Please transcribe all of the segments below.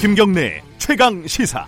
김경래 최강 시사.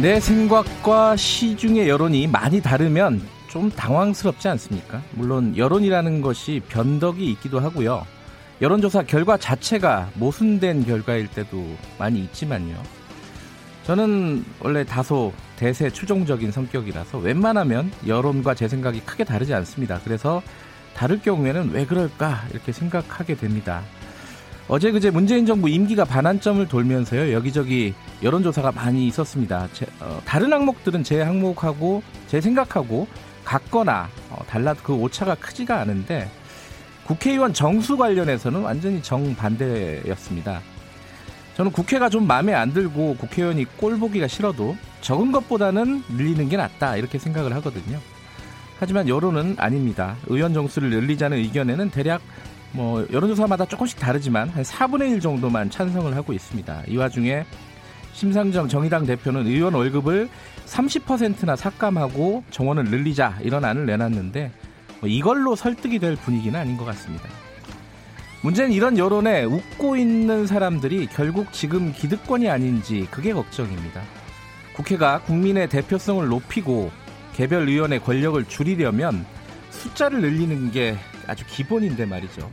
내 생각과 시중의 여론이 많이 다르면 좀 당황스럽지 않습니까? 물론 여론이라는 것이 변덕이 있기도 하고요. 여론조사 결과 자체가 모순된 결과일 때도 많이 있지만요. 저는 원래 다소 대세 추종적인 성격이라서 웬만하면 여론과 제 생각이 크게 다르지 않습니다. 그래서 다를 경우에는 왜 그럴까 이렇게 생각하게 됩니다. 어제 그제 문재인 정부 임기가 반환점을 돌면서요 여기저기 여론조사가 많이 있었습니다. 제, 어, 다른 항목들은 제 항목하고 제 생각하고 같거나 어, 달라도 그 오차가 크지가 않은데 국회의원 정수 관련해서는 완전히 정반대였습니다. 저는 국회가 좀 마음에 안 들고 국회의원이 꼴 보기가 싫어도 적은 것보다는 늘리는 게 낫다 이렇게 생각을 하거든요. 하지만 여론은 아닙니다. 의원 정수를 늘리자는 의견에는 대략 뭐 여론조사마다 조금씩 다르지만 한 4분의 1 정도만 찬성을 하고 있습니다. 이 와중에 심상정 정의당 대표는 의원 월급을 30%나 삭감하고 정원을 늘리자 이런 안을 내놨는데 뭐 이걸로 설득이 될 분위기는 아닌 것 같습니다. 문제는 이런 여론에 웃고 있는 사람들이 결국 지금 기득권이 아닌지 그게 걱정입니다. 국회가 국민의 대표성을 높이고 개별 의원의 권력을 줄이려면 숫자를 늘리는 게 아주 기본인데 말이죠.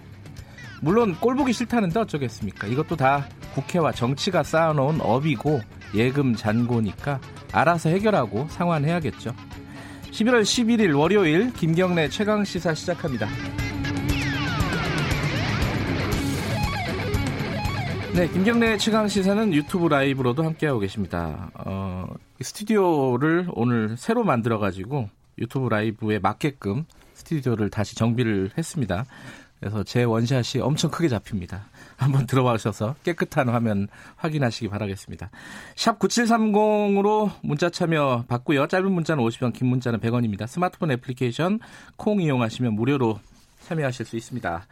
물론 꼴 보기 싫다는데 어쩌겠습니까? 이것도 다 국회와 정치가 쌓아놓은 업이고 예금 잔고니까 알아서 해결하고 상환해야겠죠. 11월 11일 월요일 김경래 최강 시사 시작합니다. 네, 김경래 최강 시사는 유튜브 라이브로도 함께하고 계십니다. 어, 스튜디오를 오늘 새로 만들어가지고 유튜브 라이브에 맞게끔 스튜디오를 다시 정비를 했습니다. 그래서 제 원샷이 엄청 크게 잡힙니다. 한번 들어와셔서 깨끗한 화면 확인하시기 바라겠습니다. 샵 9730으로 문자 참여 받고요. 짧은 문자는 50원, 긴 문자는 100원입니다. 스마트폰 애플리케이션 콩 이용하시면 무료로 참여하실 수 있습니다.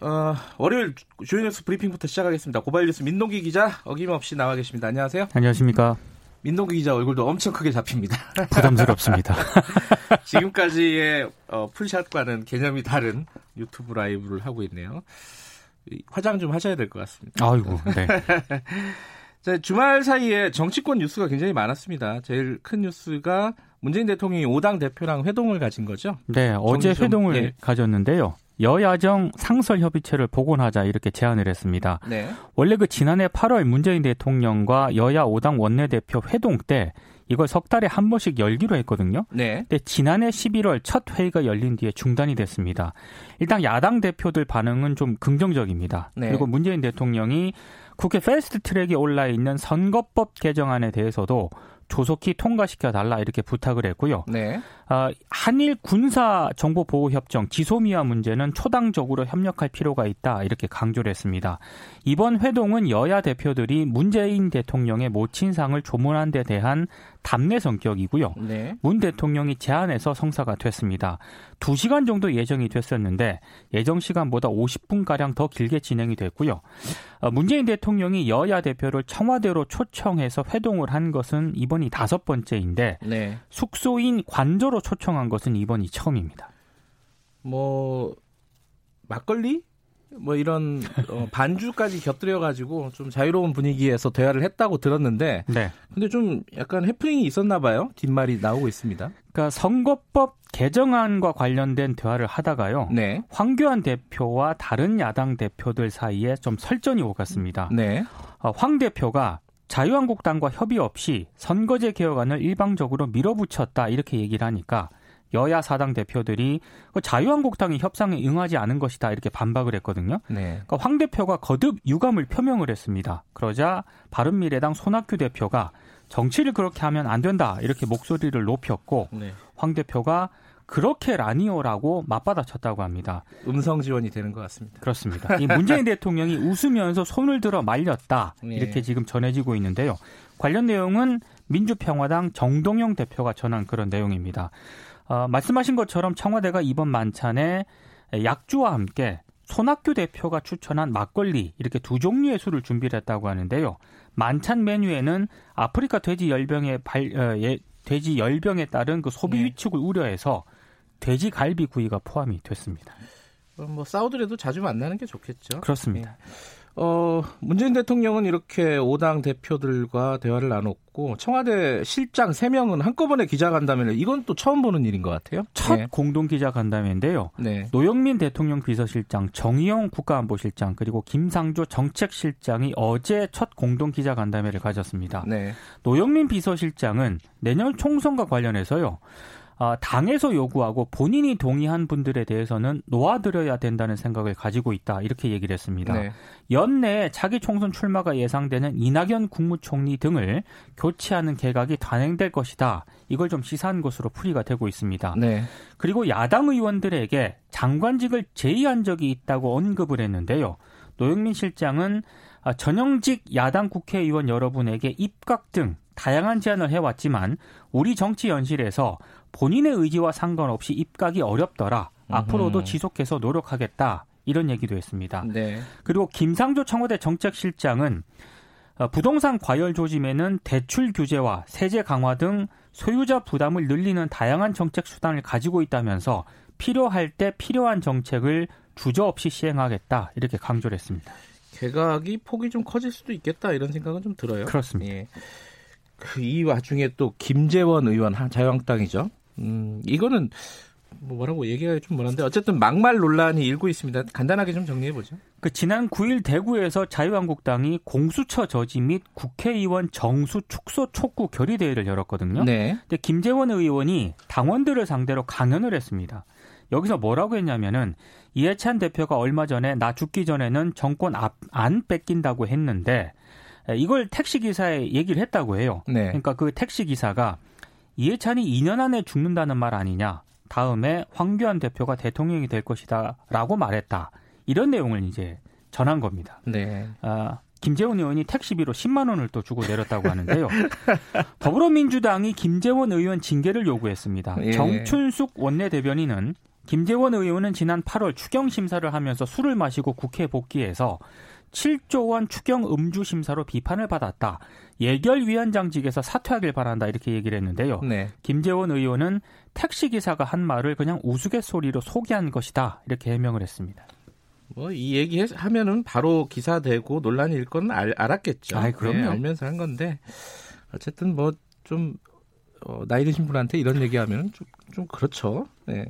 어, 월요일 주요 뉴스 브리핑부터 시작하겠습니다. 고발 뉴스 민동기 기자 어김없이 나와 계십니다. 안녕하세요. 안녕하십니까. 민동기 기자 얼굴도 엄청 크게 잡힙니다. 부담스럽습니다. 지금까지의 어, full shot과는 개념이 다른 유튜브 라이브를 하고 있네요. 화장 좀 하셔야 될 것 같습니다. 아이고, 네. 자, 주말 사이에 정치권 뉴스가 굉장히 많았습니다. 제일 큰 뉴스가 문재인 대통령이 5당 대표랑 회동을 가진 거죠? 네, 어제 회동을 네. 가졌는데요. 여야정 상설협의체를 복원하자 이렇게 제안을 했습니다. 네. 원래 그 지난해 8월 문재인 대통령과 여야 5당 원내대표 회동 때 이걸 석 달에 한 번씩 열기로 했거든요. 네. 근데 지난해 11월 첫 회의가 열린 뒤에 중단이 됐습니다. 일단 야당 대표들 반응은 좀 긍정적입니다. 네. 그리고 문재인 대통령이 국회 패스트 트랙에 올라 있는 선거법 개정안에 대해서도 조속히 통과시켜 달라 이렇게 부탁을 했고요. 네. 어, 한일 군사 정보 보호 협정 지소미아 문제는 초당적으로 협력할 필요가 있다 이렇게 강조를 했습니다. 이번 회동은 여야 대표들이 문재인 대통령의 모친상을 조문한 데 대한 답례 성격이고요. 네. 문 대통령이 제안해서 성사가 됐습니다. 2시간 정도 예정이 됐었는데 예정 시간보다 50분 가량 더 길게 진행이 됐고요. 어, 문재인 대통령이 여야 대표를 청와대로 초청해서 회동을 한 것은 이번이 다섯 번째인데 네. 숙소인 관저로 초청한 것은 이번이 처음입니다. 뭐 막걸리 뭐 이런 어, 반주까지 곁들여 가지고 좀 자유로운 분위기에서 대화를 했다고 들었는데 네. 근데 좀 약간 해프닝이 있었나 봐요. 뒷말이 나오고 있습니다. 그러니까 선거법 개정안과 관련된 대화를 하다가요. 네. 황교안 대표와 다른 야당 대표들 사이에 좀 설전이 오갔습니다. 네. 어, 황 대표가 자유한국당과 협의 없이 선거제 개혁안을 일방적으로 밀어붙였다 이렇게 얘기를 하니까 여야 사당 대표들이 그 자유한국당이 협상에 응하지 않은 것이다 이렇게 반박을 했거든요. 네. 그러니까 황 대표가 거듭 유감을 표명을 했습니다. 그러자 바른미래당 손학규 대표가 정치를 그렇게 하면 안 된다 이렇게 목소리를 높였고 네. 황 대표가 그렇게 라니오라고 맞받아쳤다고 합니다. 음성 지원이 되는 것 같습니다. 그렇습니다. 이 문재인 대통령이 웃으면서 손을 들어 말렸다 네. 이렇게 지금 전해지고 있는데요. 관련 내용은 민주평화당 정동영 대표가 전한 그런 내용입니다. 어, 말씀하신 것처럼 청와대가 이번 만찬에 약주와 함께 손학규 대표가 추천한 막걸리 이렇게 두 종류의 술을 준비를 했다고 하는데요. 만찬 메뉴에는 아프리카 돼지 열병에 발, 어, 예, 돼지 열병에 따른 그 소비 네. 위축을 우려해서 돼지 갈비 구이가 포함이 됐습니다. 뭐 싸우더라도 자주 만나는 게 좋겠죠. 그렇습니다. 예. 어, 문재인 대통령은 이렇게 5당 대표들과 대화를 나눴고 청와대 실장 3명은 한꺼번에 기자간담회를 이건 또 처음 보는 일인 것 같아요. 첫 네. 공동 기자간담회인데요. 네. 노영민 대통령 비서실장, 정의용 국가안보실장 그리고 김상조 정책실장이 어제 첫 공동 기자간담회를 가졌습니다. 네. 노영민 비서실장은 내년 총선과 관련해서요. 어, 당에서 요구하고 본인이 동의한 분들에 대해서는 놓아드려야 된다는 생각을 가지고 있다 이렇게 얘기를 했습니다. 네. 연내에 차기 총선 출마가 예상되는 이낙연 국무총리 등을 교체하는 개각이 단행될 것이다. 이걸 좀 시사한 것으로 풀이가 되고 있습니다. 네. 그리고 야당 의원들에게 장관직을 제의한 적이 있다고 언급을 했는데요. 노영민 실장은 아, 전형직 야당 국회의원 여러분에게 입각 등 다양한 제안을 해왔지만 우리 정치 연실에서 본인의 의지와 상관없이 입각이 어렵더라. 앞으로도 지속해서 노력하겠다. 이런 얘기도 했습니다. 네. 그리고 김상조 청와대 정책실장은 어, 부동산 과열 조짐에는 대출 규제와 세제 강화 등 소유자 부담을 늘리는 다양한 정책 수단을 가지고 있다면서 필요할 때 필요한 정책을 주저없이 시행하겠다 이렇게 강조를 했습니다. 개각이 폭이 좀 커질 수도 있겠다 이런 생각은 좀 들어요. 그렇습니다. 예. 그이 와중에 또 김재원 의원 자유한국당이죠. 음, 이거는 뭐 뭐라고 얘기가 좀 뭐한데 어쨌든 막말 논란이 일고 있습니다. 간단하게 좀 정리해 보죠. 그 지난 9일 대구에서 자유한국당이 공수처 저지 및 국회의원 정수 축소 촉구 결의 대회를 열었거든요. 네. 근데 김재원 의원이 당원들을 상대로 강연을 했습니다. 여기서 뭐라고 했냐면은 이해찬 대표가 얼마 전에 나 죽기 전에는 정권 앞, 안 뺏긴다고 했는데 이걸 택시 기사에 얘기를 했다고 해요. 네. 그러니까 그 택시 기사가 이해찬이 2년 안에 죽는다는 말 아니냐. 다음에 황교안 대표가 대통령이 될 것이다라고 말했다. 이런 내용을 이제 전한 겁니다. 네. 아, 김재원 의원이 택시비로 10만 원을 또 주고 내렸다고 하는데요. 더불어민주당이 김재원 의원 징계를 요구했습니다. 예. 정춘숙 원내대변인은 김재원 의원은 지난 8월 추경 심사를 하면서 술을 마시고 국회에 복귀해서 7조 원 추경 음주 심사로 비판을 받았다. 예결위원장직에서 사퇴하길 바란다 이렇게 얘기를 했는데요. 네. 김재원 의원은 택시 기사가 한 말을 그냥 우스갯소리로 소개한 것이다 이렇게 해명을 했습니다. 뭐 이 얘기 하면은 바로 기사 되고 논란일 건 알, 알았겠죠. 아, 그럼요. 네, 알면서 한 건데 어쨌든 뭐좀 어, 나이 드신 분한테 이런 얘기하면 좀, 좀 그렇죠. 네.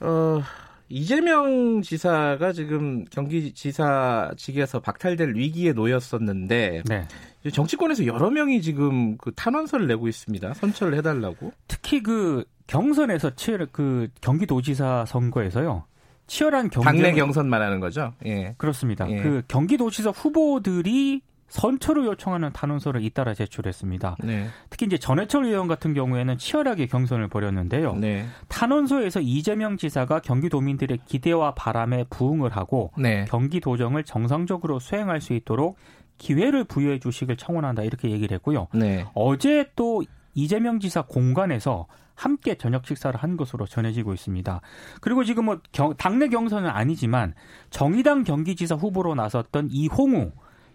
어, 이재명 지사가 지금 경기지사직에서 박탈될 위기에 놓였었는데 네. 정치권에서 여러 명이 지금 그 탄원서를 내고 있습니다. 선처를 해달라고. 특히 그 경선에서 치열 그 경기도지사 선거에서요. 치열한 경쟁 당내 경선 말하는 거죠. 예. 그렇습니다. 예. 그 경기도지사 후보들이 선처를 요청하는 탄원서를 잇따라 제출했습니다. 네. 특히 이제 전해철 의원 같은 경우에는 치열하게 경선을 벌였는데요. 네. 탄원서에서 이재명 지사가 경기도민들의 기대와 바람에 부응을 하고 네. 경기도정을 정상적으로 수행할 수 있도록 기회를 부여해 주시길 청원한다 이렇게 얘기를 했고요. 네. 어제 또 이재명 지사 공간에서 함께 저녁 식사를 한 것으로 전해지고 있습니다. 그리고 지금 뭐 경, 당내 경선은 아니지만 정의당 경기지사 후보로 나섰던 이홍우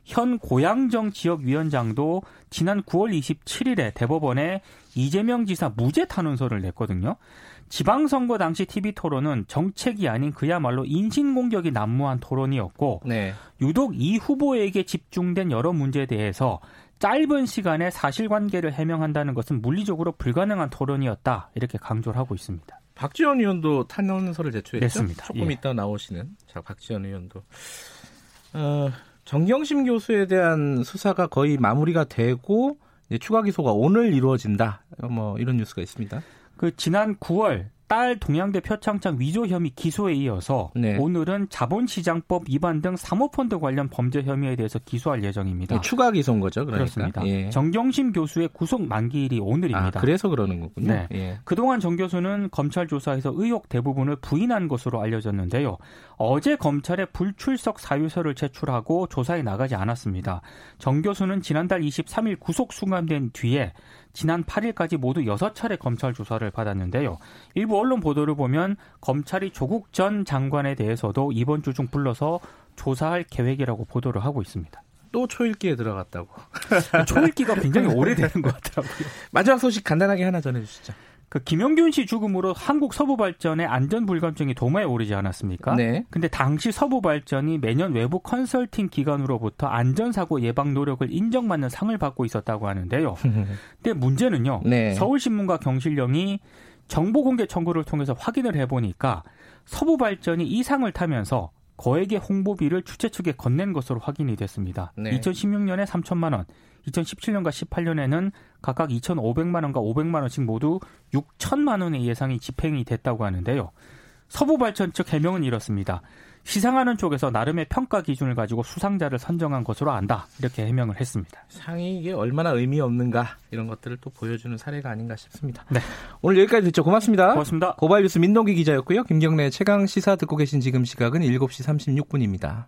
현 고양정 지역위원장도 지난 9월 27일에 대법원에 이재명 지사 무죄 탄원서를 냈거든요. 지방선거 당시 TV 토론은 정책이 아닌 그야말로 인신공격이 난무한 토론이었고 네. 유독 이 후보에게 집중된 여러 문제에 대해서 짧은 시간에 사실관계를 해명한다는 것은 물리적으로 불가능한 토론이었다 이렇게 강조를 하고 있습니다. 박지원 의원도 탄원서를 제출했죠. 냈습니다. 조금 예. 이따 나오시는 자 박지원 의원도 어, 정경심 교수에 대한 수사가 거의 마무리가 되고 추가 기소가 오늘 이루어진다. 뭐 이런 뉴스가 있습니다. 그 지난 9월 딸 동양대 표창장 위조 혐의 기소에 이어서 네. 오늘은 자본시장법 위반 등 사모펀드 관련 범죄 혐의에 대해서 기소할 예정입니다. 네, 추가 기소인 거죠, 그러니까. 그렇습니다. 예. 정경심 교수의 구속 만기일이 오늘입니다. 아, 그래서 그러는 거군요. 네. 예. 그동안 정 교수는 검찰 조사에서 의혹 대부분을 부인한 것으로 알려졌는데요. 어제 검찰에 불출석 사유서를 제출하고 조사에 나가지 않았습니다. 정 교수는 지난달 23일 구속 수감된 뒤에 지난 8일까지 모두 6차례 검찰 조사를 받았는데요. 일부 언론 보도를 보면 검찰이 조국 전 장관에 대해서도 이번 주 중 불러서 조사할 계획이라고 보도를 하고 있습니다. 또 초읽기에 들어갔다고. 초읽기가 굉장히 오래되는 것 같더라고요. 마지막 소식 간단하게 하나 전해주시죠. 그 김영균 씨 죽음으로 한국 서부 발전의 안전 불감증이 도마에 오르지 않았습니까? 네. 근데 당시 서부 발전이 매년 외부 컨설팅 기관으로부터 안전 사고 예방 노력을 인정받는 상을 받고 있었다고 하는데요. 근데 문제는요. 네. 서울신문과 경실령이 정보 공개 청구를 통해서 확인을 해보니까 서부 발전이 이 상을 타면서 거액의 홍보비를 주최 측에 건넨 것으로 확인이 됐습니다. 네. 2016년에 3천만 원, 2017년과 18년에는 각각 2,500만 원과 500만 원씩 모두 6천만 원의 예상이 집행이 됐다고 하는데요. 서부 발전 측 해명은 이렇습니다. 시상하는 쪽에서 나름의 평가 기준을 가지고 수상자를 선정한 것으로 안다. 이렇게 해명을 했습니다. 상이 이게 얼마나 의미 없는가 이런 것들을 또 보여주는 사례가 아닌가 싶습니다. 네. 오늘 여기까지 듣죠. 고맙습니다. 고맙습니다. 고발뉴스 민동기 기자였고요. 김경래 최강 시사 듣고 계신 지금 시각은 7시 36분입니다.